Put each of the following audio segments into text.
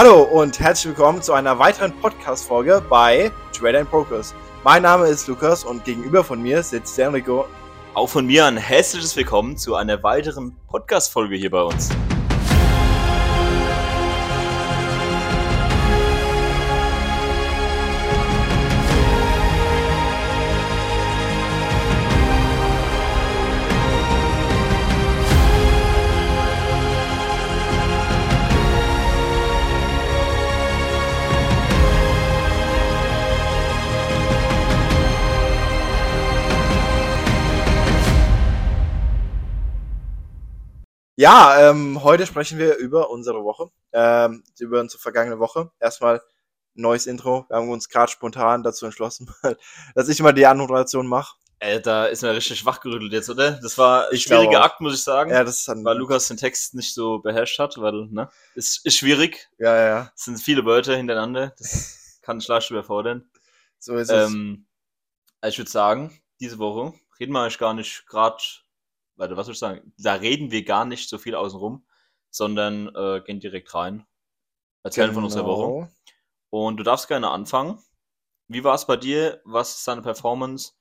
Hallo und herzlich willkommen zu einer weiteren Podcast-Folge bei Trader and Progress. Mein Name ist Lukas und gegenüber von mir sitzt der Enrico. Auch von mir ein herzliches Willkommen zu einer weiteren Podcast-Folge hier bei uns. Ja, ähm, heute sprechen wir über unsere Woche, ähm, über unsere vergangene Woche. Erstmal neues Intro. Wir haben uns gerade spontan dazu entschlossen, dass ich mal die Anmoderation mache. Äh, da ist mir richtig wachgerüttelt jetzt, oder? Das war ein Ich schwieriger. Akt, muss ich sagen. Ja, das ist dann, weil Lukas den Text nicht so beherrscht hat, weil, ne? Ist, ist schwierig. Ja, ja. Es sind viele Wörter hintereinander. Das kann ich leicht überfordern. So ist es. Ähm, also ich würde sagen, diese Woche reden wir eigentlich gar nicht gerade, warte, was soll ich sagen? Da reden wir gar nicht so viel außenrum, sondern äh, gehen direkt rein. Erzählen von unserer Woche. Genau. Und du darfst gerne anfangen. Wie war es bei dir? Was ist deine Performance?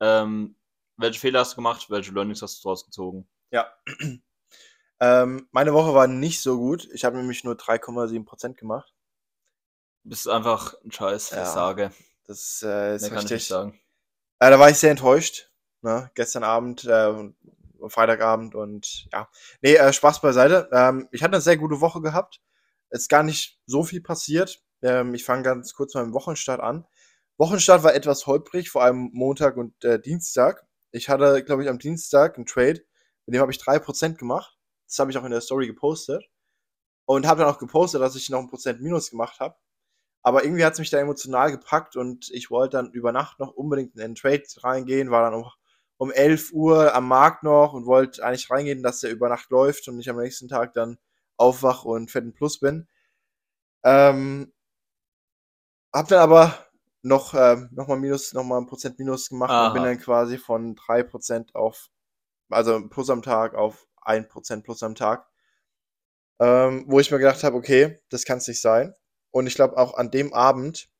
Ähm, welche Fehler hast du gemacht? Welche Learnings hast du daraus gezogen? Ja. ähm, meine Woche war nicht so gut. Ich habe nämlich nur 3,7% gemacht. Bist einfach ein Scheiß, Ja. ich sage. Das äh, ist Mehr kann ich nicht richtig. sagen. Äh, da war ich sehr enttäuscht. Ne? Gestern Abend, äh, Freitagabend und ja. Nee, äh, Spaß beiseite. Ähm, ich hatte eine sehr gute Woche gehabt. Ist gar nicht so viel passiert. Ähm, ich fange ganz kurz mal im Wochenstart an. Wochenstart war etwas holprig, vor allem Montag und äh, Dienstag. Ich hatte, glaube ich, am Dienstag einen Trade, mit dem habe ich 3% gemacht. Das habe ich auch in der Story gepostet. Und habe dann auch gepostet, dass ich noch ein Prozent Minus gemacht habe. Aber irgendwie hat es mich da emotional gepackt und ich wollte dann über Nacht noch unbedingt in den Trade reingehen, war dann um, um 11 Uhr am Markt noch und wollte eigentlich reingehen, dass der über Nacht läuft und ich am nächsten Tag dann aufwach und fetten Plus bin. Ähm, hab dann aber noch, ähm, noch mal Minus, noch mal ein Prozent Minus gemacht und bin Aha. dann quasi von 3% auf, also Plus am Tag auf 1% Plus am Tag. Ähm, wo ich mir gedacht habe, okay, das kann es nicht sein. Und ich glaube auch an dem Abend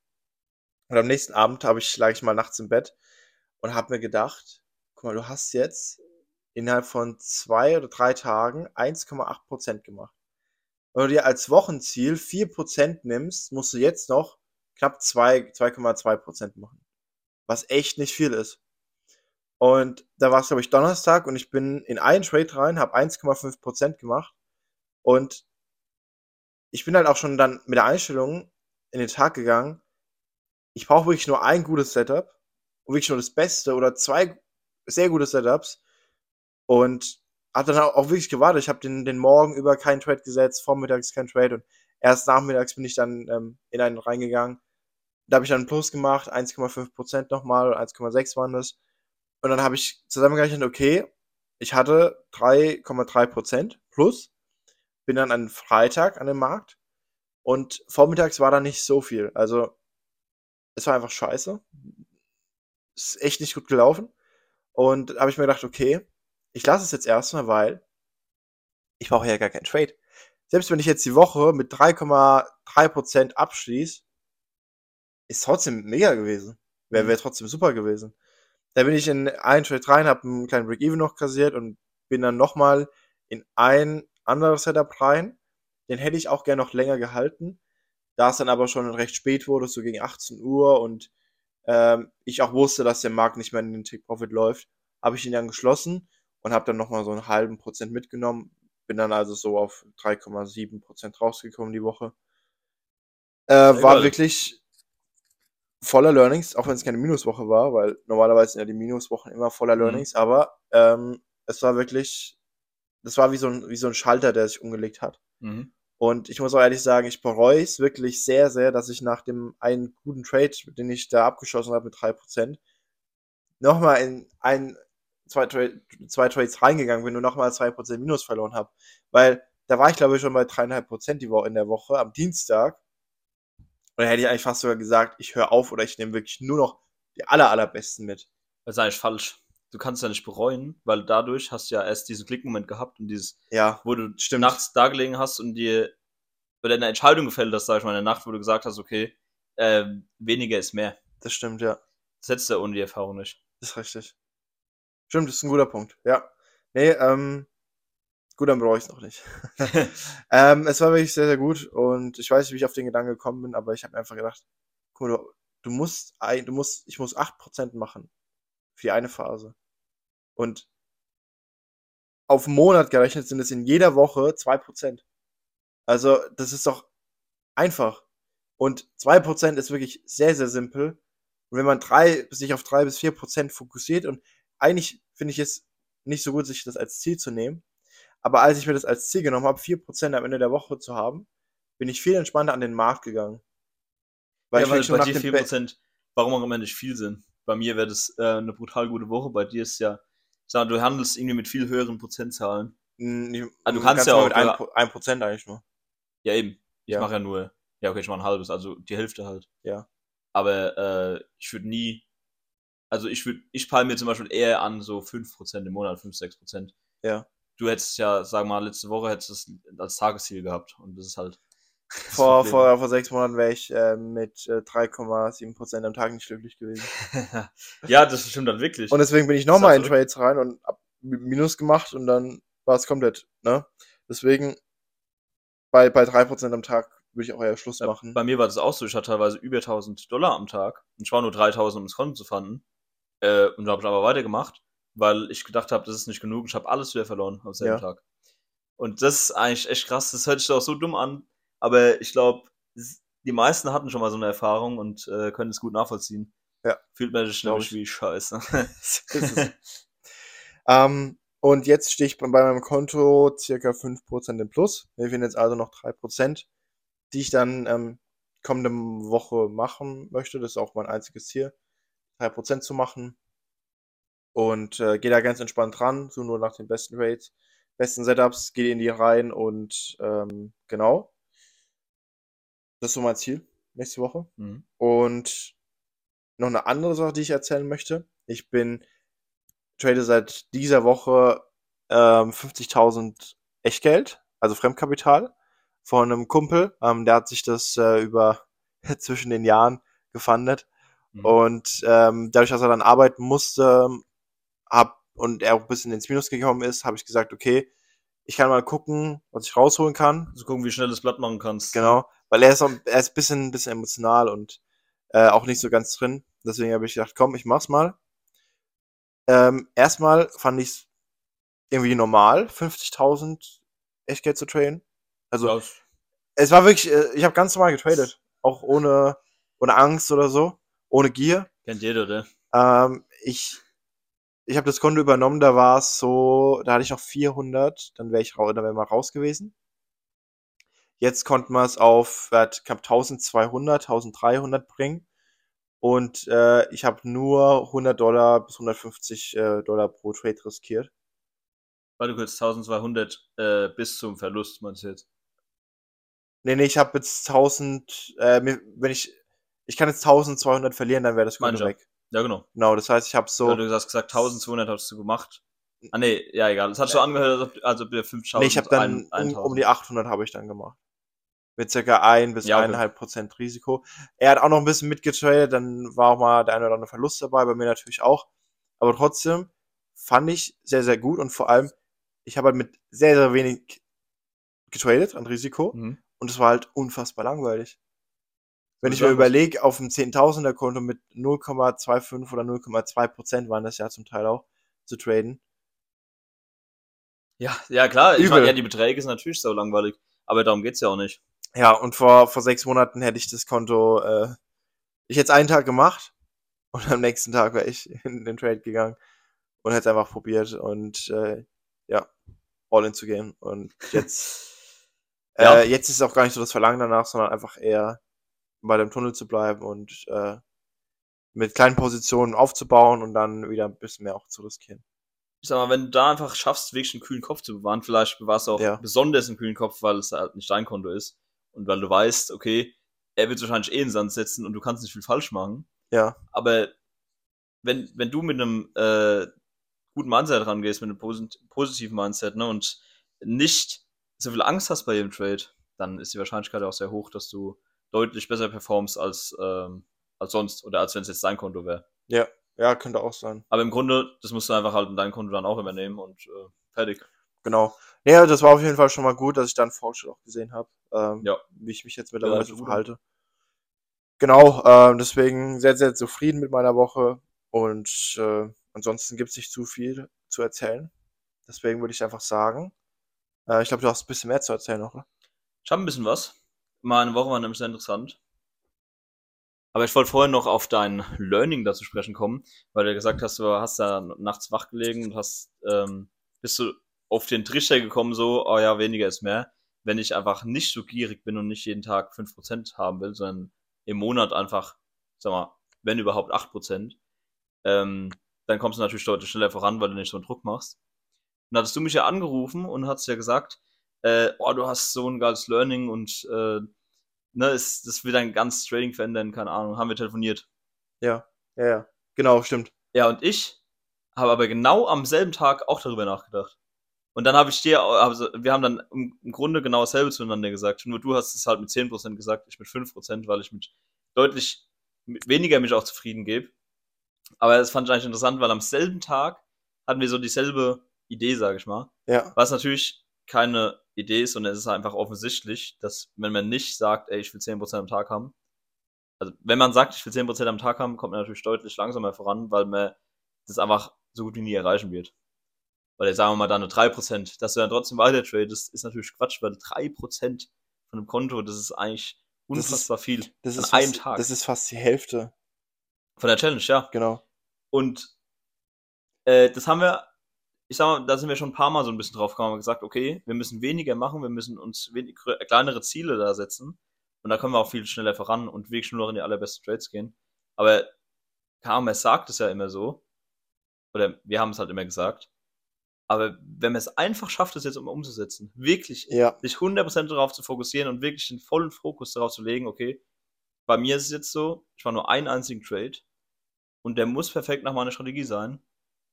oder am nächsten Abend habe ich, lag ich mal nachts im Bett und habe mir gedacht, guck mal, du hast jetzt innerhalb von zwei oder drei Tagen 1,8% gemacht. Wenn du dir als Wochenziel 4% nimmst, musst du jetzt noch knapp 2 2,2% machen. Was echt nicht viel ist. Und da war es, glaube ich, Donnerstag und ich bin in einen Trade rein, habe 1,5% gemacht. Und ich bin halt auch schon dann mit der Einstellung in den Tag gegangen. Ich brauche wirklich nur ein gutes Setup und wirklich nur das Beste oder zwei sehr gute Setups. Und habe dann auch wirklich gewartet. Ich habe den, den Morgen über keinen Trade gesetzt, vormittags kein Trade und erst nachmittags bin ich dann ähm, in einen reingegangen. Da habe ich dann einen Plus gemacht, 1,5% nochmal oder 1,6 waren das. Und dann habe ich zusammengerechnet, okay, ich hatte 3,3% plus, bin dann an Freitag an dem Markt und vormittags war da nicht so viel. Also es war einfach scheiße. Ist echt nicht gut gelaufen. Und da habe ich mir gedacht, okay, ich lasse es jetzt erstmal, weil ich brauche ja gar keinen Trade. Selbst wenn ich jetzt die Woche mit 3,3% abschließe, ist trotzdem mega gewesen. Wäre wär trotzdem super gewesen. Da bin ich in einen Trade rein, habe einen kleinen Break-Even noch kassiert und bin dann nochmal in ein anderes Setup rein. Den hätte ich auch gerne noch länger gehalten. Da es dann aber schon recht spät wurde, so gegen 18 Uhr und ähm, ich auch wusste, dass der Markt nicht mehr in den Take-Profit läuft, habe ich ihn dann geschlossen und habe dann nochmal so einen halben Prozent mitgenommen. Bin dann also so auf 3,7 Prozent rausgekommen die Woche. Äh, war wirklich voller Learnings, auch wenn es keine Minuswoche war, weil normalerweise sind ja die Minuswochen immer voller Mhm. Learnings, aber ähm, es war wirklich, das war wie so, ein, wie so ein Schalter, der sich umgelegt hat. Mhm. Und ich muss auch ehrlich sagen, ich bereue es wirklich sehr, sehr, dass ich nach dem einen guten Trade, den ich da abgeschossen habe mit 3%, nochmal in ein, zwei, zwei Trades reingegangen bin und nochmal 2% Minus verloren habe. Weil da war ich, glaube ich, schon bei 3,5% die Woche in der Woche am Dienstag. Und da hätte ich eigentlich fast sogar gesagt, ich höre auf oder ich nehme wirklich nur noch die aller, allerbesten mit. Das ist eigentlich falsch. Du kannst ja nicht bereuen, weil dadurch hast du ja erst diesen Klickmoment gehabt und dieses, Ja, wo du Stimmt. nachts da gelegen hast und dir oder eine Entscheidung gefällt hast, sag ich mal, in der Nacht, wo du gesagt hast, okay, äh, weniger ist mehr. Das stimmt, ja. Das hättest du ohne die Erfahrung nicht. Das ist richtig. Stimmt, das ist ein guter Punkt. Ja. Nee, ähm, gut, dann brauche ich es noch nicht. ähm, es war wirklich sehr, sehr gut und ich weiß nicht, wie ich auf den Gedanken gekommen bin, aber ich habe mir einfach gedacht, guck mal, du, du musst, du musst, ich muss 8% machen für eine Phase. Und auf einen Monat gerechnet sind es in jeder Woche 2%. Also, das ist doch einfach. Und 2% ist wirklich sehr, sehr simpel. Und wenn man drei, sich auf 3 bis 4% fokussiert und eigentlich finde ich es nicht so gut, sich das als Ziel zu nehmen. Aber als ich mir das als Ziel genommen habe, 4% am Ende der Woche zu haben, bin ich viel entspannter an den Markt gegangen. Weil ja, ich weil bei dir 4%, warum auch immer nicht viel sind. Bei mir wäre das äh, eine brutal gute Woche. Bei dir ist ja, ich sag, du handelst irgendwie mit viel höheren Prozentzahlen. Mhm, also du kannst ja auch mit 1%, Prozent eigentlich nur. Ja, eben. Ich ja. mache ja nur, ja, okay, ich mache ein halbes, also die Hälfte halt. Ja. Aber äh, ich würde nie, also ich würde, ich peile mir zum Beispiel eher an so 5% im Monat, 5, 6%. Ja. Du hättest ja, sagen wir mal, letzte Woche hättest du es als Tagesziel gehabt und das ist halt. Vor, vor, vor sechs Monaten wäre ich äh, mit äh, 3,7% am Tag nicht glücklich gewesen. ja, das stimmt dann wirklich. Und deswegen bin ich nochmal in Trades rein und hab Minus gemacht und dann war es komplett, ne? Deswegen bei, bei 3% am Tag würde ich auch eher Schluss machen. bei mir war das auch so. Ich hatte teilweise über 1000 Dollar am Tag. Und ich war nur 3000, um das Konto zu fanden. Äh, und da habe ich aber weitergemacht, weil ich gedacht habe, das ist nicht genug. Ich habe alles wieder verloren am selben ja. Tag. Und das ist eigentlich echt krass. Das hört sich auch so dumm an. Aber ich glaube, die meisten hatten schon mal so eine Erfahrung und äh, können es gut nachvollziehen. Ja. Fühlt man sich nämlich wie scheiße. ähm, und jetzt stehe ich bei meinem Konto circa 5% im Plus. Wir finden jetzt also noch 3%, die ich dann ähm, kommende Woche machen möchte. Das ist auch mein einziges Ziel, 3% zu machen. Und äh, gehe da ganz entspannt ran, so nur nach den besten Rates, besten Setups, gehe in die rein und ähm, genau. Das ist so mein Ziel nächste Woche. Mhm. Und noch eine andere Sache, die ich erzählen möchte. Ich bin trade seit dieser Woche ähm, 50.000 Echtgeld, also Fremdkapital, von einem Kumpel. Ähm, der hat sich das äh, über zwischen den Jahren gefundet. Mhm. Und ähm, dadurch, dass er dann arbeiten musste, hab, und er auch ein bisschen ins Minus gekommen ist, habe ich gesagt, okay, ich kann mal gucken, was ich rausholen kann. Also gucken, wie schnell das Blatt machen kannst. Genau, weil er ist, auch, er ist ein bisschen, bisschen emotional und äh, auch nicht so ganz drin. Deswegen habe ich gedacht, komm, ich mach's mal. Ähm, erstmal fand ich es irgendwie normal, 50.000 Echtgeld zu traden. Also, ja. es war wirklich, äh, ich habe ganz normal getradet. Auch ohne, ohne Angst oder so. Ohne Gier. Kennt jeder, oder? Ähm, ich ich habe das Konto übernommen, da war es so, da hatte ich noch 400, dann wäre ich dann wäre mal raus gewesen. Jetzt konnte man es auf ich knapp 1200, 1300 bringen. Und äh, ich habe nur 100 Dollar bis 150 äh, Dollar pro Trade riskiert. Warte kurz, 1200 äh, bis zum Verlust, meinst du jetzt? Nee, nee, ich habe jetzt 1000, äh, wenn ich, ich kann jetzt 1200 verlieren, dann wäre das Konto weg. Ja, genau. Genau, das heißt, ich habe so. Ja, du hast gesagt, 1200 hast du gemacht. Ah, nee, ja, egal. Das hat so angehört, als ob wir 5000 Nee, ich habe dann ein, um, um, die 800 habe ich dann gemacht mit circa ein bis ja, eineinhalb Prozent Risiko. Er hat auch noch ein bisschen mitgetradet, dann war auch mal der eine oder andere Verlust dabei, bei mir natürlich auch. Aber trotzdem fand ich sehr, sehr gut und vor allem, ich habe halt mit sehr, sehr wenig getradet an Risiko mhm. und es war halt unfassbar langweilig. Wenn ich mir überlege, auf dem 10.000er Konto mit 0,25 oder 0,2 Prozent waren das ja zum Teil auch zu traden. Ja, ja klar. Ich meine, ja, die Beträge sind natürlich so langweilig. Aber darum geht's ja auch nicht. Ja, und vor, vor sechs Monaten hätte ich das Konto, äh, ich hätte es einen Tag gemacht und am nächsten Tag wäre ich in den Trade gegangen und hätte es einfach probiert und äh, ja, all in zu gehen. Und jetzt, ja. äh, jetzt ist auch gar nicht so das Verlangen danach, sondern einfach eher bei dem Tunnel zu bleiben und äh, mit kleinen Positionen aufzubauen und dann wieder ein bisschen mehr auch zu riskieren. Ich sag mal, wenn du da einfach schaffst, wirklich einen kühlen Kopf zu bewahren, vielleicht bewahrst du auch ja. besonders einen kühlen Kopf, weil es halt nicht dein Konto ist, und weil du weißt, okay, er wird wahrscheinlich eh in den Sand setzen und du kannst nicht viel falsch machen. Ja. Aber wenn, wenn du mit einem äh, guten Mindset rangehst, mit einem posit positiven Mindset, ne, und nicht so viel Angst hast bei jedem Trade, dann ist die Wahrscheinlichkeit auch sehr hoch, dass du deutlich besser performst als, ähm, als sonst oder als wenn es jetzt dein Konto wäre. Ja, ja, könnte auch sein. Aber im Grunde, das musst du einfach halt in dein Konto dann auch übernehmen und äh, fertig. Genau. Ja, das war auf jeden Fall schon mal gut, dass ich dann Fortschritt auch gesehen habe, ähm, Ja. wie ich mich jetzt mittlerweile Ja, verhalte. Genau, ähm, deswegen sehr, sehr zufrieden mit meiner Woche und äh, ansonsten gibt es nicht zu viel zu erzählen. Deswegen würde ich einfach sagen, äh, ich glaube, du hast ein bisschen mehr zu erzählen noch, ne? Ich habe ein bisschen was. Meine Woche war nämlich sehr interessant. Aber ich wollte vorher noch auf dein Learning dazu sprechen kommen, weil du gesagt hast, du hast da nachts wach gelegen und hast, ähm, bist du auf den Trichter gekommen, so, oh ja, weniger ist mehr. Wenn ich einfach nicht so gierig bin und nicht jeden Tag 5% haben will, sondern im Monat einfach, sag mal, wenn überhaupt 8%, ähm, dann kommst du natürlich deutlich schneller voran, weil du nicht so einen Druck machst. Und dann hattest du mich ja angerufen und hast ja gesagt, äh, oh, du hast so ein geiles Learning und äh, ne, es, das wird dein ganzes Trading verändern, keine Ahnung, haben wir telefoniert. Ja, ja, ja. Genau, stimmt. Ja, und ich habe aber genau am selben Tag auch darüber nachgedacht. Und dann habe ich dir, also wir haben dann im, Grunde genau dasselbe zueinander gesagt. Nur du hast es halt mit 10% gesagt, ich mit 5%, weil ich mit deutlich mit weniger mich auch zufrieden gebe. Aber das fand ich eigentlich interessant, weil am selben Tag hatten wir so dieselbe Idee, sage ich mal. Ja, Was natürlich keine Idee ist, sondern es ist einfach offensichtlich, dass wenn man nicht sagt, ey, ich will 10% am Tag haben, also wenn man sagt, ich will 10% am Tag haben, kommt man natürlich deutlich langsamer voran, weil man das einfach so gut wie nie erreichen wird. Weil jetzt sagen wir mal dann eine 3%, dass du dann trotzdem weiter tradest, ist natürlich Quatsch, weil 3% von einem Konto, das ist eigentlich Das ist- unfassbar viel. das An ist, einem fast, Tag. das ist fast die Hälfte. Von der Challenge, ja. Genau. Und äh, das haben wir, ich sag mal, da sind wir schon ein paar Mal so ein bisschen drauf gekommen und gesagt, okay, wir müssen weniger machen, wir müssen uns wenig, kleinere Ziele da setzen. Und da können wir auch viel schneller voran und wirklich nur noch in die allerbesten Trades gehen. Aber Karma sagt es ja immer so. Oder wir haben es halt immer gesagt. Aber wenn man es einfach schafft, es jetzt um umzusetzen, wirklich Ja, sich 100% darauf zu fokussieren und wirklich den vollen Fokus darauf zu legen, okay, bei mir ist es jetzt so, ich war nur einen einzigen Trade und der muss perfekt nach meiner Strategie sein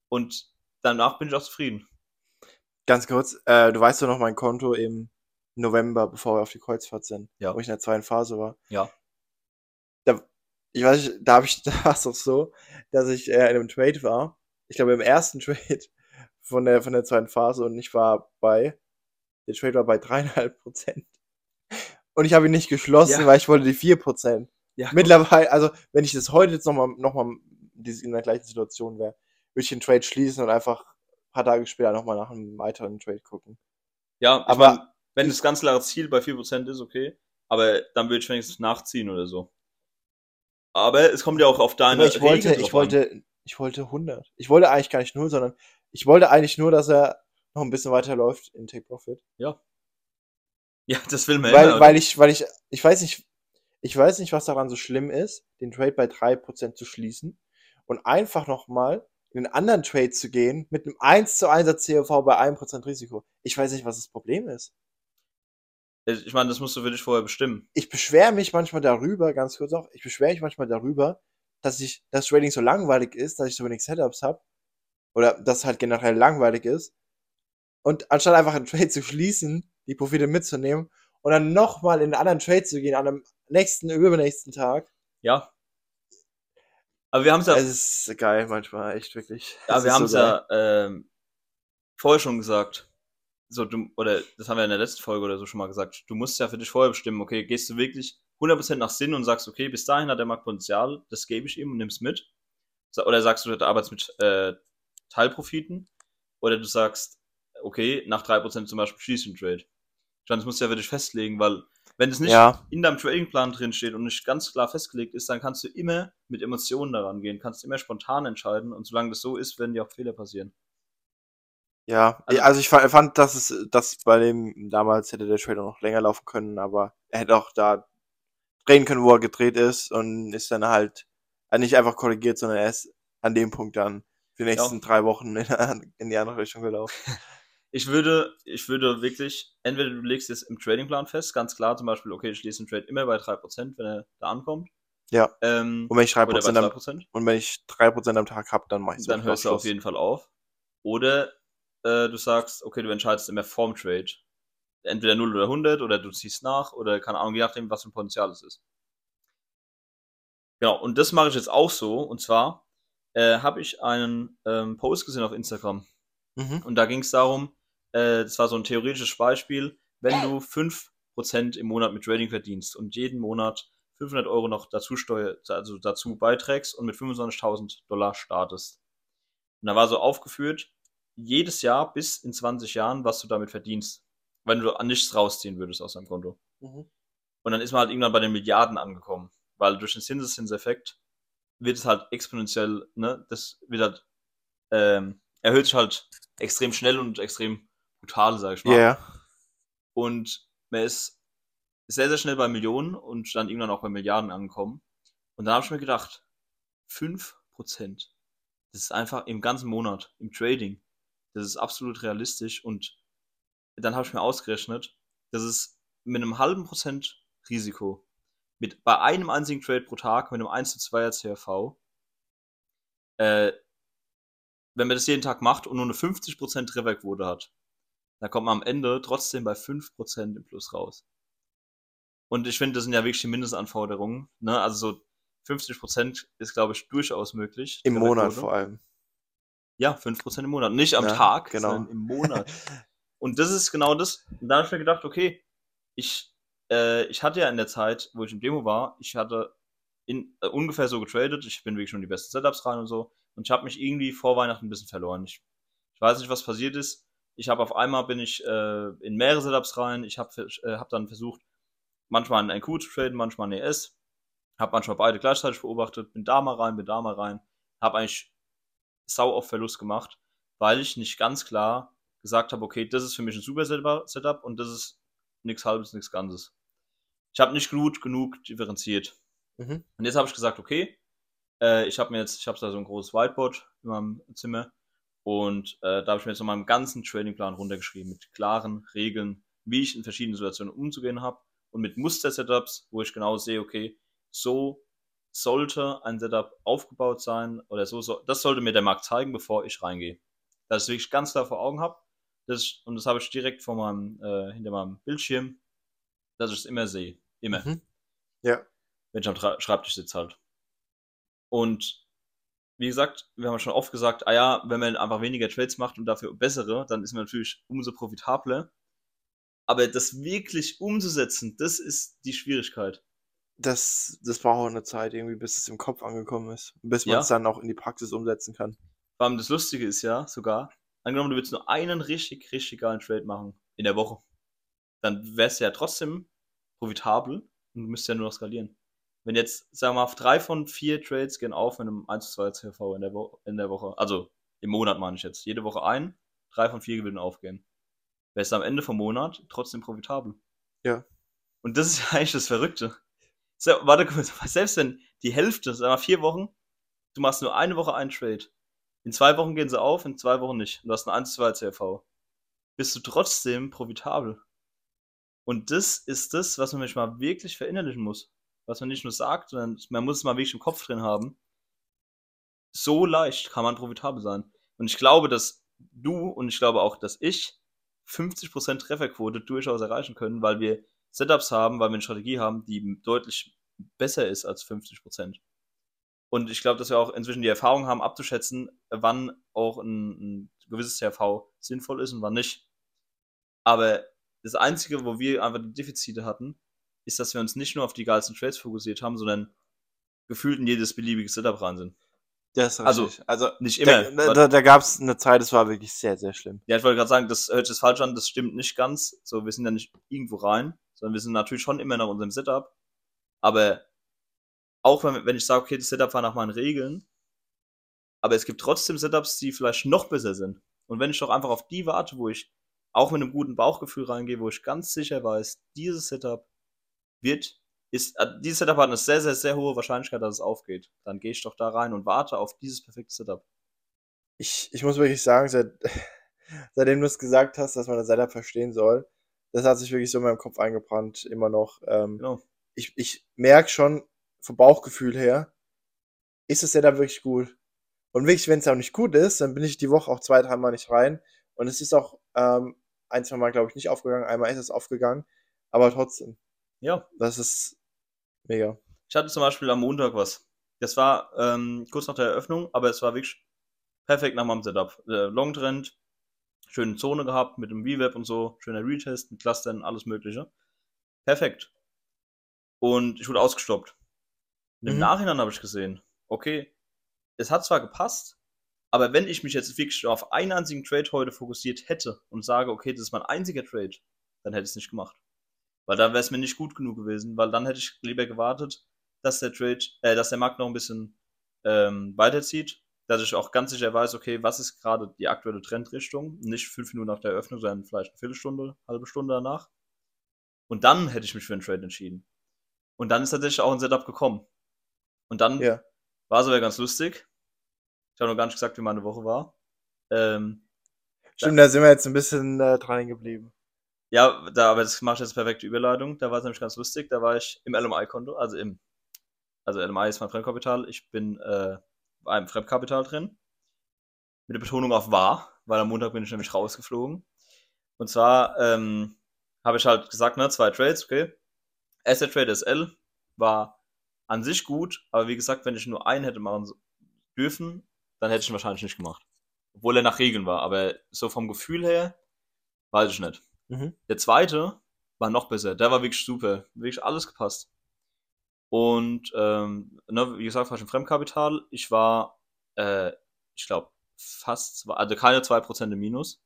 und danach bin ich auch zufrieden. ganz kurz, äh, du weißt doch noch mein Konto im November, bevor wir auf die Kreuzfahrt sind, Ja. wo ich in der zweiten Phase war. Ja. Da, ich weiß nicht, da habe ich, da war es doch so, dass ich äh, in einem Trade war. Ich glaube im ersten Trade von der von der zweiten Phase und ich war bei, der Trade war bei dreieinhalb Prozent. Und ich habe ihn nicht geschlossen, Ja. weil ich wollte die vier Prozent. Ja, Mittlerweile, also wenn ich das heute jetzt nochmal noch mal in der gleichen Situation wäre, würde ich den Trade schließen und einfach ein paar Tage später nochmal nach einem weiteren Trade gucken. ja aber- mein, wenn das ganz klare Ziel bei 4% ist, okay, aber dann würde ich wenigstens nachziehen oder so. Aber es kommt ja auch auf deine ich wollte, Regeln ich drauf an. wollte, ich wollte 100. Ich wollte eigentlich gar nicht null, sondern ich wollte eigentlich nur, dass er noch ein bisschen weiter läuft in Take Profit. Ja, das will man Weil, immer, weil ich, weil ich, ich weiß nicht, ich weiß nicht, was daran so schlimm ist, den Trade bei 3% zu schließen und einfach nochmal in einen anderen Trade zu gehen mit einem 1 zu 1er COV bei 1% Risiko. Ich weiß nicht, was das Problem ist. Ich meine, das musst du für dich vorher bestimmen. Ich beschwere mich manchmal darüber, ganz kurz auch, ich beschwere mich manchmal darüber, dass ich, das Trading so langweilig ist, dass ich so wenig Setups habe. Oder dass es halt generell langweilig ist. Und anstatt einfach einen Trade zu schließen, die Profite mitzunehmen und dann nochmal in einen anderen Trade zu gehen, an einem nächsten, übernächsten Tag. Ja. Aber wir haben es ja Es ist geil manchmal, echt wirklich. Ja, wir haben so es geil. ja ähm, vorher schon gesagt. So, du, oder das haben wir in der letzten Folge oder so schon mal gesagt. Du musst ja für dich vorher bestimmen, okay, gehst du wirklich 100% nach Sinn und sagst, okay, bis dahin hat der Markt Potenzial, das gebe ich ihm und nimm's mit. So, Oder sagst du, du arbeitest mit äh, Teilprofiten. Oder du sagst, okay, nach 3% zum Beispiel schließt du einen Trade. Ich meine, das musst du ja für dich festlegen, weil wenn es nicht Ja, in deinem Tradingplan drin steht und nicht ganz klar festgelegt ist, dann kannst du immer mit Emotionen daran gehen, kannst immer spontan entscheiden und solange das so ist, werden dir auch Fehler passieren. ja. Also- Also, ich fa- fand, dass es, dass bei dem damals hätte der Trader noch länger laufen können, aber er hätte auch da drehen können, wo er gedreht ist und ist dann halt äh, nicht einfach korrigiert, sondern er ist an dem Punkt dann die nächsten drei Wochen in, in die andere Richtung gelaufen. Ich würde, ich würde wirklich, entweder du legst es im Tradingplan fest, ganz klar, zum Beispiel, okay, ich schließe den Trade immer bei 3%, wenn er da ankommt. Ja. Ähm, Und wenn ich oder bei 3% am, 2%, und wenn ich 3% am Tag habe, dann mache ich dann hörst du auf jeden Fall auf. Oder äh, du sagst, okay, du entscheidest immer vorm Trade. entweder 0 oder 100 oder du ziehst nach oder keine Ahnung, je nachdem, was für ein Potenzial es ist. Genau, und das mache ich jetzt auch so. Und zwar äh, habe ich einen ähm, Post gesehen auf Instagram. Mhm. Und da ging es darum, äh, das war so ein theoretisches Beispiel, wenn du 5% im Monat mit Trading verdienst und jeden Monat 500 Euro noch dazu, steuer, also dazu beiträgst und mit 25.000 Dollar startest. Und da war so aufgeführt, jedes Jahr bis in 20 Jahren, was du damit verdienst, wenn du an nichts rausziehen würdest aus deinem Konto. Mhm. Und dann ist man halt irgendwann bei den Milliarden angekommen, weil durch den Zinseszinseffekt wird es halt exponentiell, ne, das wird halt, ähm, erhöht sich halt extrem schnell und extrem brutal, sag ich mal. ja. Und man ist sehr, sehr schnell bei Millionen und dann irgendwann auch bei Milliarden angekommen. Und dann habe ich mir gedacht, 5%, das ist einfach im ganzen Monat, im Trading, das ist absolut realistisch. Und dann habe ich mir ausgerechnet, das ist mit einem halben Prozent Risiko, mit bei einem einzigen Trade pro Tag, mit einem 1 zu 2er CRV, äh, wenn man das jeden Tag macht und nur eine 50% Trefferquote hat, dann kommt man am Ende trotzdem bei 5% im Plus raus. Und ich finde, das sind ja wirklich die Mindestanforderungen. Ne? Also so 50% ist, glaube ich, durchaus möglich. Im Monat vor allem. Ja, 5% im Monat. Nicht am Ja, Tag, genau. sondern im Monat. Und das ist genau das. Und da habe ich mir gedacht, okay, ich, äh, ich hatte ja in der Zeit, wo ich im Demo war, ich hatte in, äh, ungefähr so getradet. Ich bin wirklich schon in die besten Setups rein und so. Und ich habe mich irgendwie vor Weihnachten ein bisschen verloren. Ich, ich weiß nicht, was passiert ist. Ich habe auf einmal bin ich äh, in mehrere Setups rein. Ich habe äh, hab dann versucht, manchmal einen NQ zu traden, manchmal einen ES. Habe manchmal beide gleichzeitig beobachtet. Bin da mal rein, bin da mal rein. Habe eigentlich sau auf Verlust gemacht, weil ich nicht ganz klar gesagt habe, okay, das ist für mich ein super Setup Setup und das ist nichts halbes, nichts Ganzes. Ich habe nicht gut genug differenziert. Mhm. Und jetzt habe ich gesagt, okay, äh, ich habe mir jetzt, ich habe da so ein großes Whiteboard in meinem Zimmer und äh, da habe ich mir jetzt noch meinen ganzen Tradingplan runtergeschrieben mit klaren Regeln, wie ich in verschiedenen Situationen umzugehen habe und mit Muster-Setups, wo ich genau sehe, okay, so sollte ein Setup aufgebaut sein oder so, so das sollte mir der Markt zeigen, bevor ich reingehe. Dass ich wirklich ganz klar vor Augen habe. Das, und das habe ich direkt vor meinem, äh, hinter meinem Bildschirm, dass ich es immer sehe. Immer Mhm. Ja. wenn ich am Tra Schreibtisch sitze halt. Und wie gesagt, wir haben ja schon oft gesagt, ah ja, wenn man einfach weniger Trades macht und dafür bessere, dann ist man natürlich umso profitabler. Aber das wirklich umzusetzen, das ist die Schwierigkeit. Das, das braucht auch eine Zeit irgendwie, bis es im Kopf angekommen ist. Bis man Ja. es dann auch in die Praxis umsetzen kann. Vor allem das Lustige ist ja sogar, angenommen, du würdest nur einen richtig, richtig geilen Trade machen in der Woche. Dann wärst du ja trotzdem profitabel und du müsstest ja nur noch skalieren. Wenn jetzt, sagen wir mal, drei von vier Trades gehen auf mit einem 1 zu 2 CV in der, Wo in der Woche, also im Monat meine ich jetzt, jede Woche ein, drei von vier würden aufgehen. Wärst du am Ende vom Monat trotzdem profitabel. Ja. Und das ist ja eigentlich das Verrückte. So, warte kurz, selbst wenn die Hälfte, sagen wir mal vier Wochen, du machst nur eine Woche einen Trade, in zwei Wochen gehen sie auf, in zwei Wochen nicht. Und du hast ein 1-2 CRV. Bist du trotzdem profitabel. Und das ist das, was man mich mal wirklich verinnerlichen muss. Was man nicht nur sagt, sondern man muss es mal wirklich im Kopf drin haben. So leicht kann man profitabel sein. Und ich glaube, dass du und ich glaube auch, dass ich 50% Trefferquote durchaus erreichen können, weil wir Setups haben, weil wir eine Strategie haben, die deutlich besser ist als 50%. Und ich glaube, dass wir auch inzwischen die Erfahrung haben, abzuschätzen, wann auch ein, ein gewisses CRV sinnvoll ist und wann nicht. Aber das Einzige, wo wir einfach die Defizite hatten, ist, dass wir uns nicht nur auf die geilsten Trades fokussiert haben, sondern gefühlt in jedes beliebige Setup rein sind. Das ist Also, richtig. Also, Nicht immer. da, da, da gab es eine Zeit, das war wirklich sehr, sehr schlimm. Ja, ich wollte gerade sagen, das hört sich falsch an, das stimmt nicht ganz. So, wir sind ja nicht irgendwo rein, sondern wir sind natürlich schon immer nach unserem Setup. Aber auch wenn, wenn ich sage, okay, das Setup war nach meinen Regeln, aber es gibt trotzdem Setups, die vielleicht noch besser sind. Und wenn ich doch einfach auf die warte, wo ich auch mit einem guten Bauchgefühl reingehe, wo ich ganz sicher weiß, dieses Setup wird, ist, äh, dieses Setup hat eine sehr, sehr, sehr hohe Wahrscheinlichkeit, dass es aufgeht. Dann gehe ich doch da rein und warte auf dieses perfekte Setup. Ich, ich muss wirklich sagen, seit, seitdem du es gesagt hast, dass man das Setup verstehen soll, das hat sich wirklich so in meinem Kopf eingebrannt, immer noch. Ähm, Genau. ich ich merke schon vom Bauchgefühl her, ist das Setup wirklich gut. Und wirklich, wenn es auch nicht gut ist, dann bin ich die Woche auch zwei, dreimal nicht rein. Und es ist auch ähm, ein, zwei Mal, glaube ich, nicht aufgegangen. Einmal ist es aufgegangen. Aber trotzdem, Ja. das ist mega. Ich hatte zum Beispiel am Montag was. Das war ähm, kurz nach der Eröffnung, aber es war wirklich perfekt nach meinem Setup. Äh, Longtrend, schöne Zone gehabt mit dem V-Web und so, schöner Retest mit Clustern, alles Mögliche. Perfekt. Und ich wurde ausgestoppt. Und Im Mhm. Nachhinein habe ich gesehen, okay, es hat zwar gepasst, aber wenn ich mich jetzt wirklich auf einen einzigen Trade heute fokussiert hätte und sage, okay, das ist mein einziger Trade, dann hätte ich es nicht gemacht. Weil dann wäre es mir nicht gut genug gewesen, weil dann hätte ich lieber gewartet, dass der Trade, äh, dass der Markt noch ein bisschen ähm, weiterzieht, dass ich auch ganz sicher weiß, okay, was ist gerade die aktuelle Trendrichtung, nicht fünf Minuten nach der Eröffnung, sondern vielleicht eine Viertelstunde, halbe Stunde danach. Und dann hätte ich mich für einen Trade entschieden. Und dann ist tatsächlich auch ein Setup gekommen. Und dann Ja. war sogar ganz lustig. Ich habe noch gar nicht gesagt, wie meine Woche war. Ähm, Stimmt, da sind wir jetzt ein bisschen äh, dran geblieben. ja, da, aber das macht jetzt perfekte Überleitung. Da war es nämlich ganz lustig. Da war ich im LMI-Konto, also im, also LMI ist mein Fremdkapital. Ich bin äh, bei einem Fremdkapital drin. Mit der Betonung auf war, weil am Montag bin ich nämlich rausgeflogen. Und zwar ähm, habe ich halt gesagt, ne, zwei Trades, okay. Asset Trade SL war an sich gut, aber wie gesagt, wenn ich nur einen hätte machen dürfen, dann hätte ich ihn wahrscheinlich nicht gemacht. Obwohl er nach Regeln war, aber so vom Gefühl her, weiß ich nicht. Mhm. Der zweite war noch besser. Der war wirklich super. Wirklich alles gepasst. Und, ähm, ne, wie gesagt, war ich im Fremdkapital. Ich war, äh, ich glaube, fast, zwei, also keine 2% im Minus.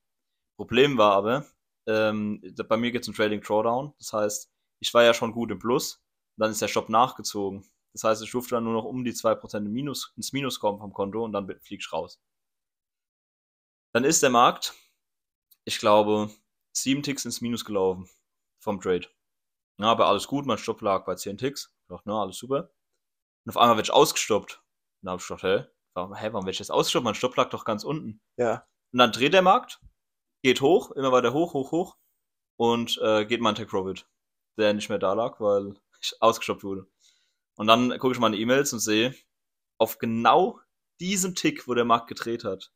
Problem war aber, ähm, bei mir geht es um Trading Drawdown. Das heißt, ich war ja schon gut im Plus. Dann ist der Shop nachgezogen. Das heißt, ich durfte dann nur noch um die 2% im Minus, ins Minus kommen vom Konto und dann flieg ich raus. Dann ist der Markt, ich glaube, sieben Ticks ins Minus gelaufen vom Trade. Ja, aber alles gut, mein Stopp lag bei 10 Ticks. Ich dachte, na, alles super. Und auf einmal werde ich ausgestoppt. Dann habe ich gedacht, hä, warum, hä, warum werde ich jetzt ausgestoppt? Mein Stopp lag doch ganz unten. Ja. Und dann dreht der Markt, geht hoch, immer weiter hoch, hoch, hoch und äh, geht mein Tech Profit, der nicht mehr da lag, weil ich ausgestoppt wurde. Und dann gucke ich meine E-Mails und sehe, auf genau diesem Tick, wo der Markt gedreht hat,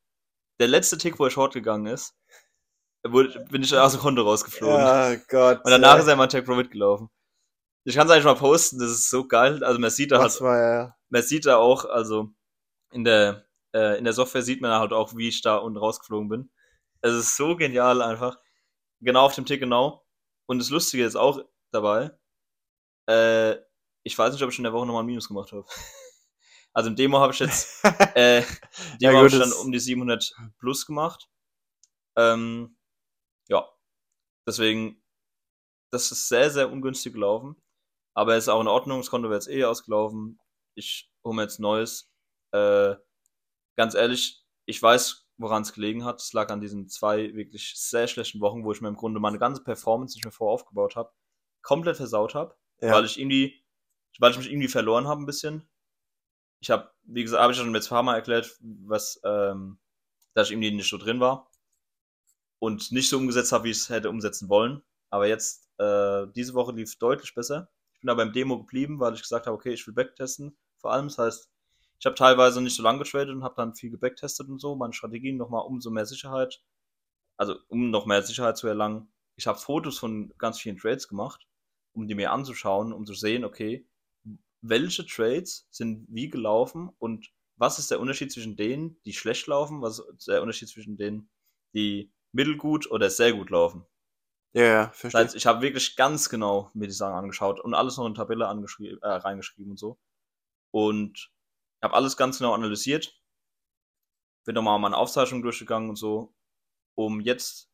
der letzte Tick, wo er short gegangen ist, wurde, bin ich aus dem Konto rausgeflogen. Ja, Gott. Und danach äh, ist er mein Tech Profit gelaufen. Ich kann es eigentlich mal posten, das ist so geil. Also man sieht da halt, ja. man sieht da auch, also in der, äh, in der Software sieht man halt auch, wie ich da unten rausgeflogen bin. Es ist so genial einfach. Genau auf dem Tick genau. Und das Lustige ist auch dabei, äh, ich weiß nicht, ob ich in der Woche nochmal ein Minus gemacht habe. Also im Demo habe ich jetzt, äh, im Ja, Demo habe ich dann um die 700 plus gemacht. Ähm, ja, deswegen, das ist sehr, sehr ungünstig gelaufen. Aber es ist auch in Ordnung, das Konto wäre jetzt eh ausgelaufen. Ich hole mir jetzt neues. Äh, ganz ehrlich, ich weiß, woran es gelegen hat. Es lag an diesen zwei wirklich sehr schlechten Wochen, wo ich mir im Grunde meine ganze Performance, die ich mir vorher aufgebaut habe, komplett versaut habe, ja. weil ich irgendwie, weil ich mich irgendwie verloren habe ein bisschen. Ich habe, wie gesagt, habe ich schon jetzt ein erklärt, was, ähm, dass ich irgendwie nicht so drin war und nicht so umgesetzt habe, wie ich es hätte umsetzen wollen. Aber jetzt, äh, diese Woche lief deutlich besser. Ich bin aber im Demo geblieben, weil ich gesagt habe, okay, ich will backtesten. Vor allem, das heißt, ich habe teilweise nicht so lange getradet und habe dann viel gebacktestet und so, meine Strategien nochmal umso mehr Sicherheit, also um noch mehr Sicherheit zu erlangen. Ich habe Fotos von ganz vielen Trades gemacht, um die mir anzuschauen, um zu sehen, okay, welche Trades sind wie gelaufen und was ist der Unterschied zwischen denen, die schlecht laufen, was ist der Unterschied zwischen denen, die mittelgut oder sehr gut laufen. ja, ja, Das verstehe. heißt, ich habe wirklich ganz genau mir die Sachen angeschaut und alles noch in Tabelle äh, reingeschrieben und so. Und habe alles ganz genau analysiert. Bin nochmal meine Aufzeichnung durchgegangen und so. Um jetzt,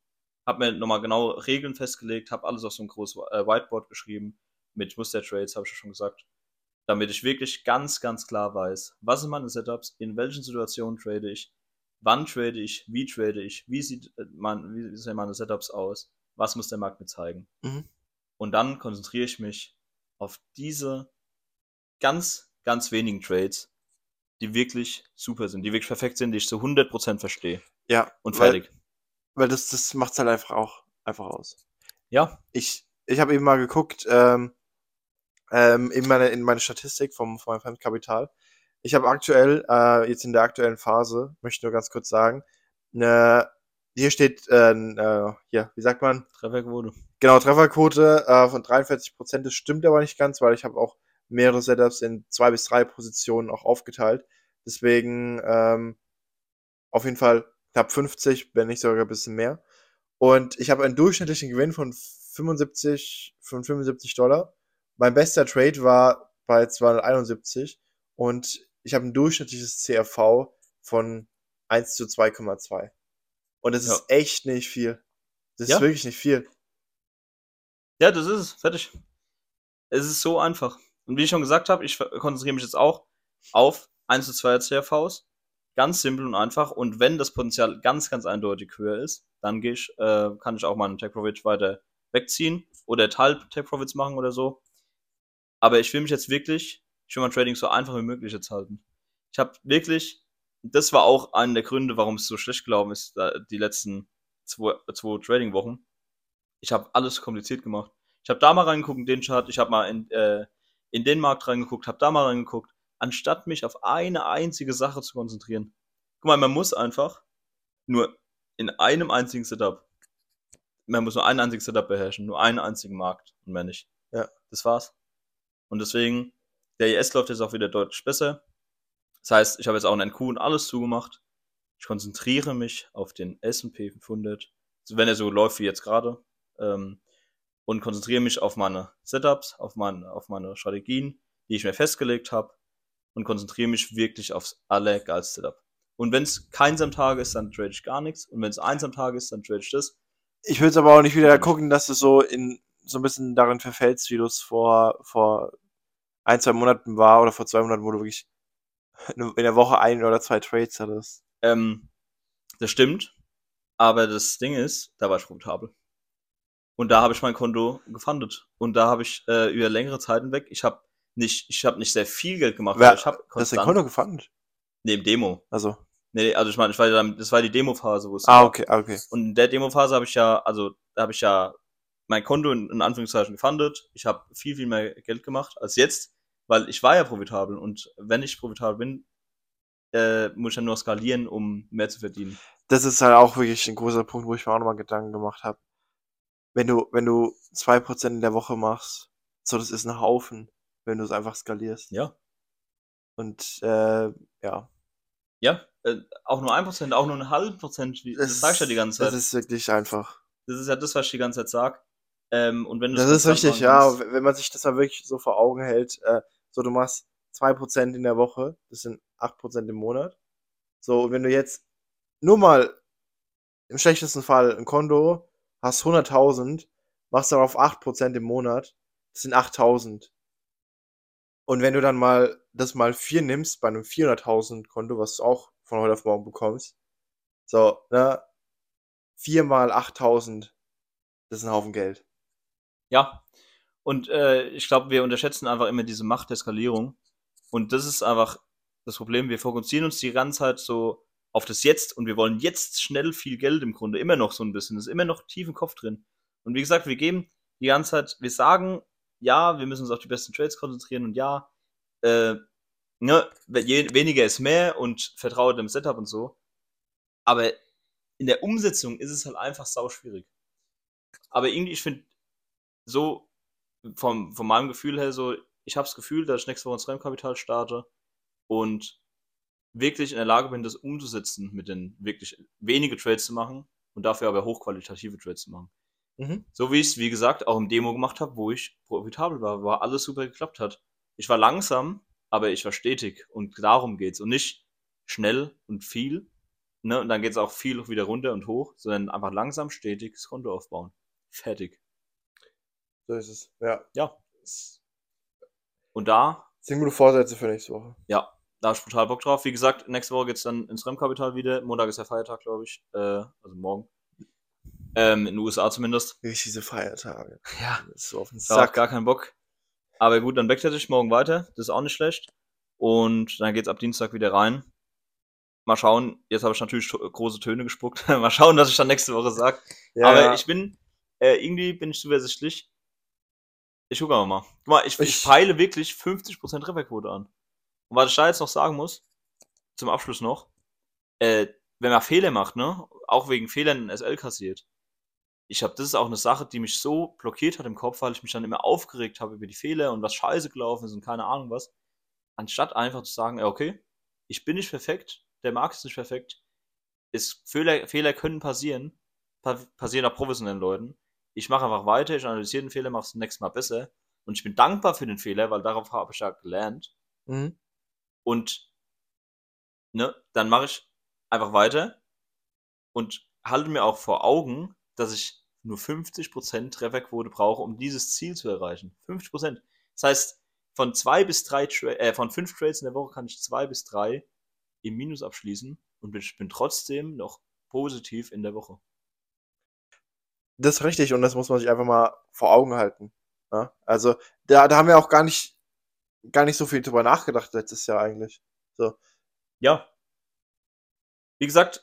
habe mir nochmal genau Regeln festgelegt, habe alles auf so ein großes äh, Whiteboard geschrieben. Mit Muster-Trades, habe ich ja schon gesagt. Damit ich wirklich ganz, ganz klar weiß, was sind meine Setups, in welchen Situationen trade ich, wann trade ich, wie trade ich, wie, sieht, äh, mein, wie sehen meine Setups aus, was muss der Markt mir zeigen. Mhm. Und dann konzentriere ich mich auf diese ganz, ganz wenigen Trades, die wirklich super sind, die wirklich perfekt sind, die ich zu 100% verstehe. Ja, Und weil, fertig. weil das, das macht's halt einfach auch einfach aus. Ja, Ich, ich habe eben mal geguckt, ähm, ähm, in meine, in meine Statistik vom, von meinem Fremdkapital. Ich habe aktuell, äh, jetzt in der aktuellen Phase, möchte nur ganz kurz sagen, eine hier steht, äh, äh, hier, wie sagt man? Trefferquote. Genau, Trefferquote äh, von 43 Prozent. Das stimmt aber nicht ganz, weil ich habe auch mehrere Setups in zwei bis drei Positionen auch aufgeteilt. Deswegen ähm, auf jeden Fall knapp 50, wenn nicht sogar ein bisschen mehr. Und ich habe einen durchschnittlichen Gewinn von 75, von 75 Dollar. Mein bester Trade war bei 271 und ich habe ein durchschnittliches CRV von 1 zu 2,2. Und das Ja. ist echt nicht viel. Das Ja. ist wirklich nicht viel. Ja, das ist es. Fertig. Es ist so einfach. Und wie ich schon gesagt habe, ich konzentriere mich jetzt auch auf 1 zu 2 CRVs. Ganz simpel und einfach. Und wenn das Potenzial ganz, ganz eindeutig höher ist, dann gehe ich, äh, kann ich auch meinen Tech Profit weiter wegziehen oder Teil Tech Profits machen oder so. Aber ich will mich jetzt wirklich, ich will mein Trading so einfach wie möglich jetzt halten. Ich habe wirklich, das war auch einer der Gründe, warum es so schlecht gelaufen ist, die letzten zwei, zwei Trading-Wochen. Ich habe alles kompliziert gemacht. Ich habe da mal reingeguckt in den Chart, ich habe mal in, äh, in den Markt reingeguckt, habe da mal reingeguckt, anstatt mich auf eine einzige Sache zu konzentrieren. Guck mal, man muss einfach nur in einem einzigen Setup, man muss nur einen einzigen Setup beherrschen, nur einen einzigen Markt und mehr nicht. Ja. Das war's. Und deswegen, der IS läuft jetzt auch wieder deutlich besser. Das heißt, ich habe jetzt auch einen NQ und alles zugemacht. Ich konzentriere mich auf den S&P 500, also wenn er so läuft wie jetzt gerade, ähm, und konzentriere mich auf meine Setups, auf meine, auf meine Strategien, die ich mir festgelegt habe und konzentriere mich wirklich aufs allergeilste Setup. Und wenn es keins am Tag ist, dann trade ich gar nichts. Und wenn es eins am Tag ist, dann trade ich das. Ich will jetzt aber auch nicht wieder gucken, dass du so in so ein bisschen darin verfällst, wie du es vor, vor ein, zwei Monaten war oder vor zwei Monaten, wo du wirklich in der Woche ein oder zwei Trades hattest. Ähm, das stimmt. Aber das Ding ist, da war ich profitabel. Und da habe ich mein Konto gefundet. Und da habe ich äh, über längere Zeit hinweg, ich habe nicht, ich habe nicht sehr viel Geld gemacht, Wer- ich habe Das dein Konto gefunden. Nee, im Demo. Also. Nee, also ich meine, ich war ja dann, das war die Demo-Phase, wo es Ah, war. okay, ah, okay. Und in der Demo-Phase habe ich ja, also da habe ich ja mein Konto in, in Anführungszeichen gefundet. Ich habe viel, viel mehr Geld gemacht als jetzt, weil ich war ja profitabel. Und wenn ich profitabel bin, äh, muss ich dann nur skalieren, um mehr zu verdienen. Das ist halt auch wirklich ein großer Punkt, wo ich mir auch nochmal Gedanken gemacht habe. Wenn du, wenn du zwei Prozent in der Woche machst, so, das ist ein Haufen, wenn du es einfach skalierst. Ja. Und, äh, ja. Ja, äh, auch nur ein Prozent, auch nur ein halben Prozent, wie, das, sag ich ja die ganze Zeit. Das ist wirklich einfach. Das ist ja das, was ich die ganze Zeit sag. Ähm, und wenn du Das ist richtig, ja. Wenn man sich das mal wirklich so vor Augen hält, äh, so du machst 2% in der Woche, das sind 8% im Monat. So, und wenn du jetzt nur mal im schlechtesten Fall ein Konto hast 100.000, machst darauf 8% im Monat, das sind 8.000. Und wenn du dann mal das mal 4 nimmst bei einem 400.000 Konto, was du auch von heute auf morgen bekommst, so, ne, 4 mal 8.000, das ist ein Haufen Geld. Ja. Und äh, ich glaube, wir unterschätzen einfach immer diese Macht der Skalierung. Und das ist einfach das Problem. Wir fokussieren uns die ganze Zeit so auf das Jetzt und wir wollen jetzt schnell viel Geld im Grunde. Immer noch so ein bisschen. Das ist immer noch tief im Kopf drin. Und wie gesagt, wir geben die ganze Zeit, wir sagen, ja, wir müssen uns auf die besten Trades konzentrieren und ja, äh, ne, weniger ist mehr und vertraue dem Setup und so. Aber in der Umsetzung ist es halt einfach sau schwierig. Aber irgendwie, ich finde, so vom, von meinem Gefühl her so, ich habe das Gefühl, dass ich nächste Woche ins Fremdkapital starte und wirklich in der Lage bin, das umzusetzen, mit den wirklich wenige Trades zu machen und dafür aber hochqualitative Trades zu machen. Mhm. So wie ich es, wie gesagt, auch im Demo gemacht habe, wo ich profitabel war, wo alles super geklappt hat. Ich war langsam, aber ich war stetig und darum geht's und nicht schnell und viel. Ne? Und dann geht's auch viel wieder runter und hoch, sondern einfach langsam, stetig das Konto aufbauen. Fertig. So ist es. Ja. Ja. Und da, sind gute Vorsätze für nächste Woche. ja, da habe ich brutal Bock drauf. Wie gesagt, nächste Woche geht's dann ins Remkapital wieder. Montag ist der Feiertag, glaube ich. Äh, also morgen. Ähm, in den USA zumindest. Wirklich diese Feiertage. Ja. Das ist so auf den Sack. gar keinen Bock. Aber gut, dann backtet ich morgen weiter. Das ist auch nicht schlecht. Und dann geht's ab Dienstag wieder rein. Mal schauen. Jetzt habe ich natürlich große Töne gespuckt. Mal schauen, was ich dann nächste Woche sag. Ja, Aber ja. ich bin, äh, irgendwie bin ich zuversichtlich. Ich gucke aber mal. Guck mal, ich, ich Ich- peile wirklich 50% Trefferquote an. Und was ich da jetzt noch sagen muss, zum Abschluss noch, äh, wenn man Fehler macht, ne, auch wegen Fehlern in SL kassiert. Ich habe, das ist auch eine Sache, die mich so blockiert hat im Kopf, weil ich mich dann immer aufgeregt habe über die Fehler und was scheiße gelaufen ist und keine Ahnung was. Anstatt einfach zu sagen, ja, okay, ich bin nicht perfekt, der Markt ist nicht perfekt, ist, Fehler, Fehler können passieren, pa passieren auch professionellen Leuten. Ich mache einfach weiter, ich analysiere den Fehler, mache es nächstes Mal besser. Und ich bin dankbar für den Fehler, weil darauf habe ich ja gelernt. Mhm. Und ne, dann mache ich einfach weiter und halte mir auch vor Augen, dass ich nur 50% Trefferquote brauche, um dieses Ziel zu erreichen. 50%. Das heißt, von zwei bis drei Tra äh, von fünf Trades in der Woche kann ich zwei bis drei im Minus abschließen und ich bin trotzdem noch positiv in der Woche. Das ist richtig und das muss man sich einfach mal vor Augen halten. Ja? Also, da, da haben wir auch gar nicht, gar nicht so viel drüber nachgedacht letztes Jahr eigentlich. So. Ja. Wie gesagt,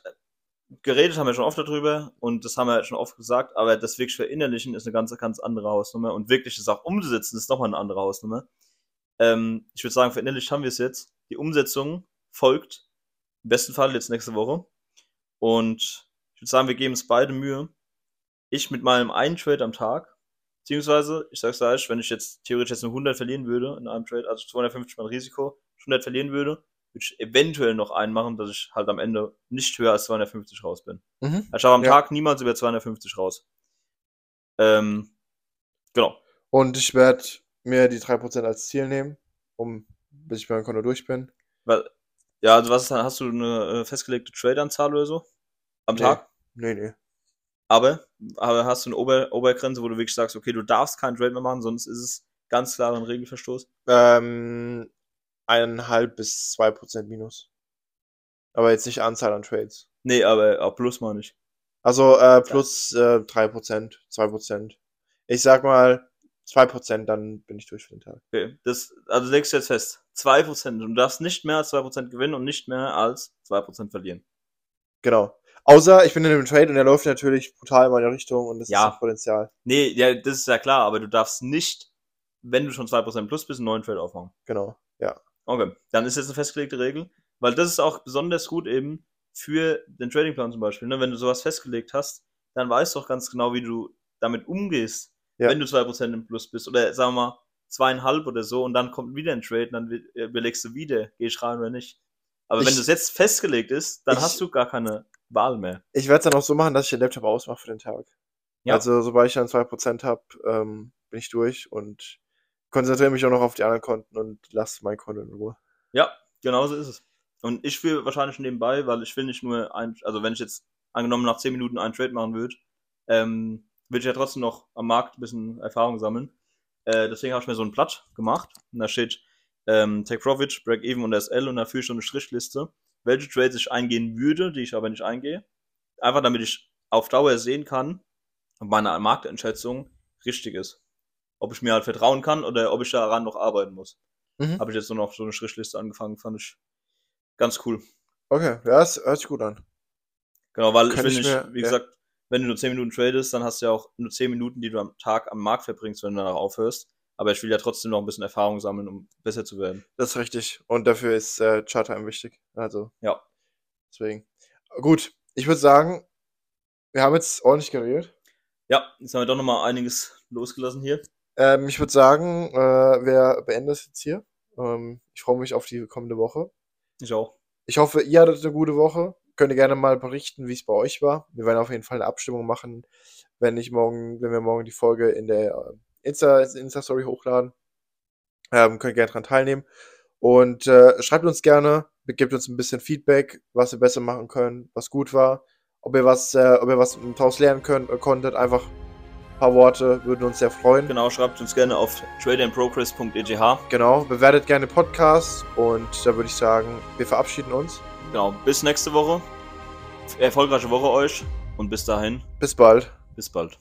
geredet haben wir schon oft darüber und das haben wir schon oft gesagt, aber das wirklich verinnerlichen ist eine ganz, ganz andere Hausnummer und wirklich das auch umzusetzen ist nochmal eine andere Hausnummer. Ähm, ich würde sagen, verinnerlicht haben wir es jetzt. Die Umsetzung folgt im besten Fall jetzt nächste Woche und ich würde sagen, wir geben uns beide Mühe. Ich mit meinem einen Trade am Tag, beziehungsweise, ich sag's gleich, wenn ich jetzt theoretisch jetzt nur 100 verlieren würde in einem Trade, also 250 mal Risiko, 100 verlieren würde, würde ich eventuell noch einen machen, dass ich halt am Ende nicht höher als 250 raus bin. Mhm. Ich habe am Ja. Tag niemals über 250 raus. Ähm, genau. Und ich werde mir die 3% als Ziel nehmen, um bis ich bei meinem Konto durch bin. Weil, ja, also was ist dann? Hast du eine äh, festgelegte Trade-Anzahl oder so? Am Nee. Tag? Nee, nee. Aber, aber hast du eine Ober Obergrenze, wo du wirklich sagst, okay, du darfst keinen Trade mehr machen, sonst ist es ganz klar ein Regelverstoß? Ähm, eineinhalb bis zwei Prozent minus. Aber jetzt nicht Anzahl an Trades. Nee, aber auch plus mal nicht. Also äh, plus äh, 3%, 2%. Ich sag mal 2%, dann bin ich durch für den Tag. Okay, das, also legst du jetzt fest. 2%. Du darfst nicht mehr als 2% gewinnen und nicht mehr als 2% verlieren. Genau. Außer ich bin in einem Trade und der läuft natürlich brutal in meine Richtung und das Ja. ist Potenzial. Nee, ja, das ist ja klar, aber du darfst nicht, wenn du schon 2% plus bist, einen neuen Trade aufmachen. Genau. Ja. Okay, dann ist jetzt eine festgelegte Regel, weil das ist auch besonders gut eben für den Tradingplan zum Beispiel. Ne? Wenn du sowas festgelegt hast, dann weißt du auch ganz genau, wie du damit umgehst, Ja. wenn du 2% im Plus bist. Oder sagen wir mal zweieinhalb oder so und dann kommt wieder ein Trade und dann äh, überlegst du wieder, gehe ich rein oder nicht. Aber wenn Ich- das jetzt festgelegt ist, dann ich- hast du gar keine Wahl mehr. Ich werde es dann auch so machen, dass ich den Laptop ausmache für den Tag. Ja. Also sobald ich dann 2% habe, ähm, bin ich durch und konzentriere mich auch noch auf die anderen Konten und lasse mein Konto in Ruhe. Ja, genau so ist es. Und ich will wahrscheinlich nebenbei, weil ich will nicht nur ein, also wenn ich jetzt angenommen nach 10 Minuten einen Trade machen würde, ähm, will ich ja trotzdem noch am Markt ein bisschen Erfahrung sammeln. Äh, deswegen habe ich mir so ein Blatt gemacht und da steht ähm, Take Profit, Break Even und SL und dafür schon eine Strichliste, welche Trades ich eingehen würde, die ich aber nicht eingehe. Einfach damit ich auf Dauer sehen kann, ob meine Markteinschätzung richtig ist. Ob ich mir halt vertrauen kann oder ob ich daran noch arbeiten muss Mhm. habe ich jetzt nur noch so eine Strichliste angefangen, fand ich ganz cool. Okay, ja, das hört sich gut an. Genau, weil Kann ich mir- wie ja. gesagt, wenn du nur 10 Minuten tradest, dann hast du ja auch nur 10 Minuten, die du am Tag am Markt verbringst, wenn du danach aufhörst. Aber ich will ja trotzdem noch ein bisschen Erfahrung sammeln, um besser zu werden. Das ist richtig. Und dafür ist äh, Charttime wichtig. Also, Ja. deswegen. Gut, ich würde sagen, wir haben jetzt ordentlich geredet. Ja, jetzt haben wir doch nochmal einiges losgelassen hier. Ähm, ich würde sagen, äh, wir beenden das jetzt hier. Ähm, ich freue mich auf die kommende Woche. Ich auch. Ich hoffe, ihr hattet eine gute Woche. Könnt ihr gerne mal berichten, wie es bei euch war. Wir werden auf jeden Fall eine Abstimmung machen, wenn ich morgen, wenn wir morgen die Folge in der Insta, Insta-Story hochladen. Ähm, könnt ihr gerne dran teilnehmen. Und äh, schreibt uns gerne, gebt uns ein bisschen Feedback, was wir besser machen können, was gut war, ob ihr was, äh, ob ihr was daraus lernen könnt, äh, konntet. Einfach ein paar Worte, würden uns sehr freuen. Genau, schreibt uns gerne auf tradeandprogress.eth. Genau, bewertet gerne Podcasts und da würde ich sagen, wir verabschieden uns. Genau, bis nächste Woche. Erfolgreiche Woche euch und bis dahin, Bis bald. bis bald.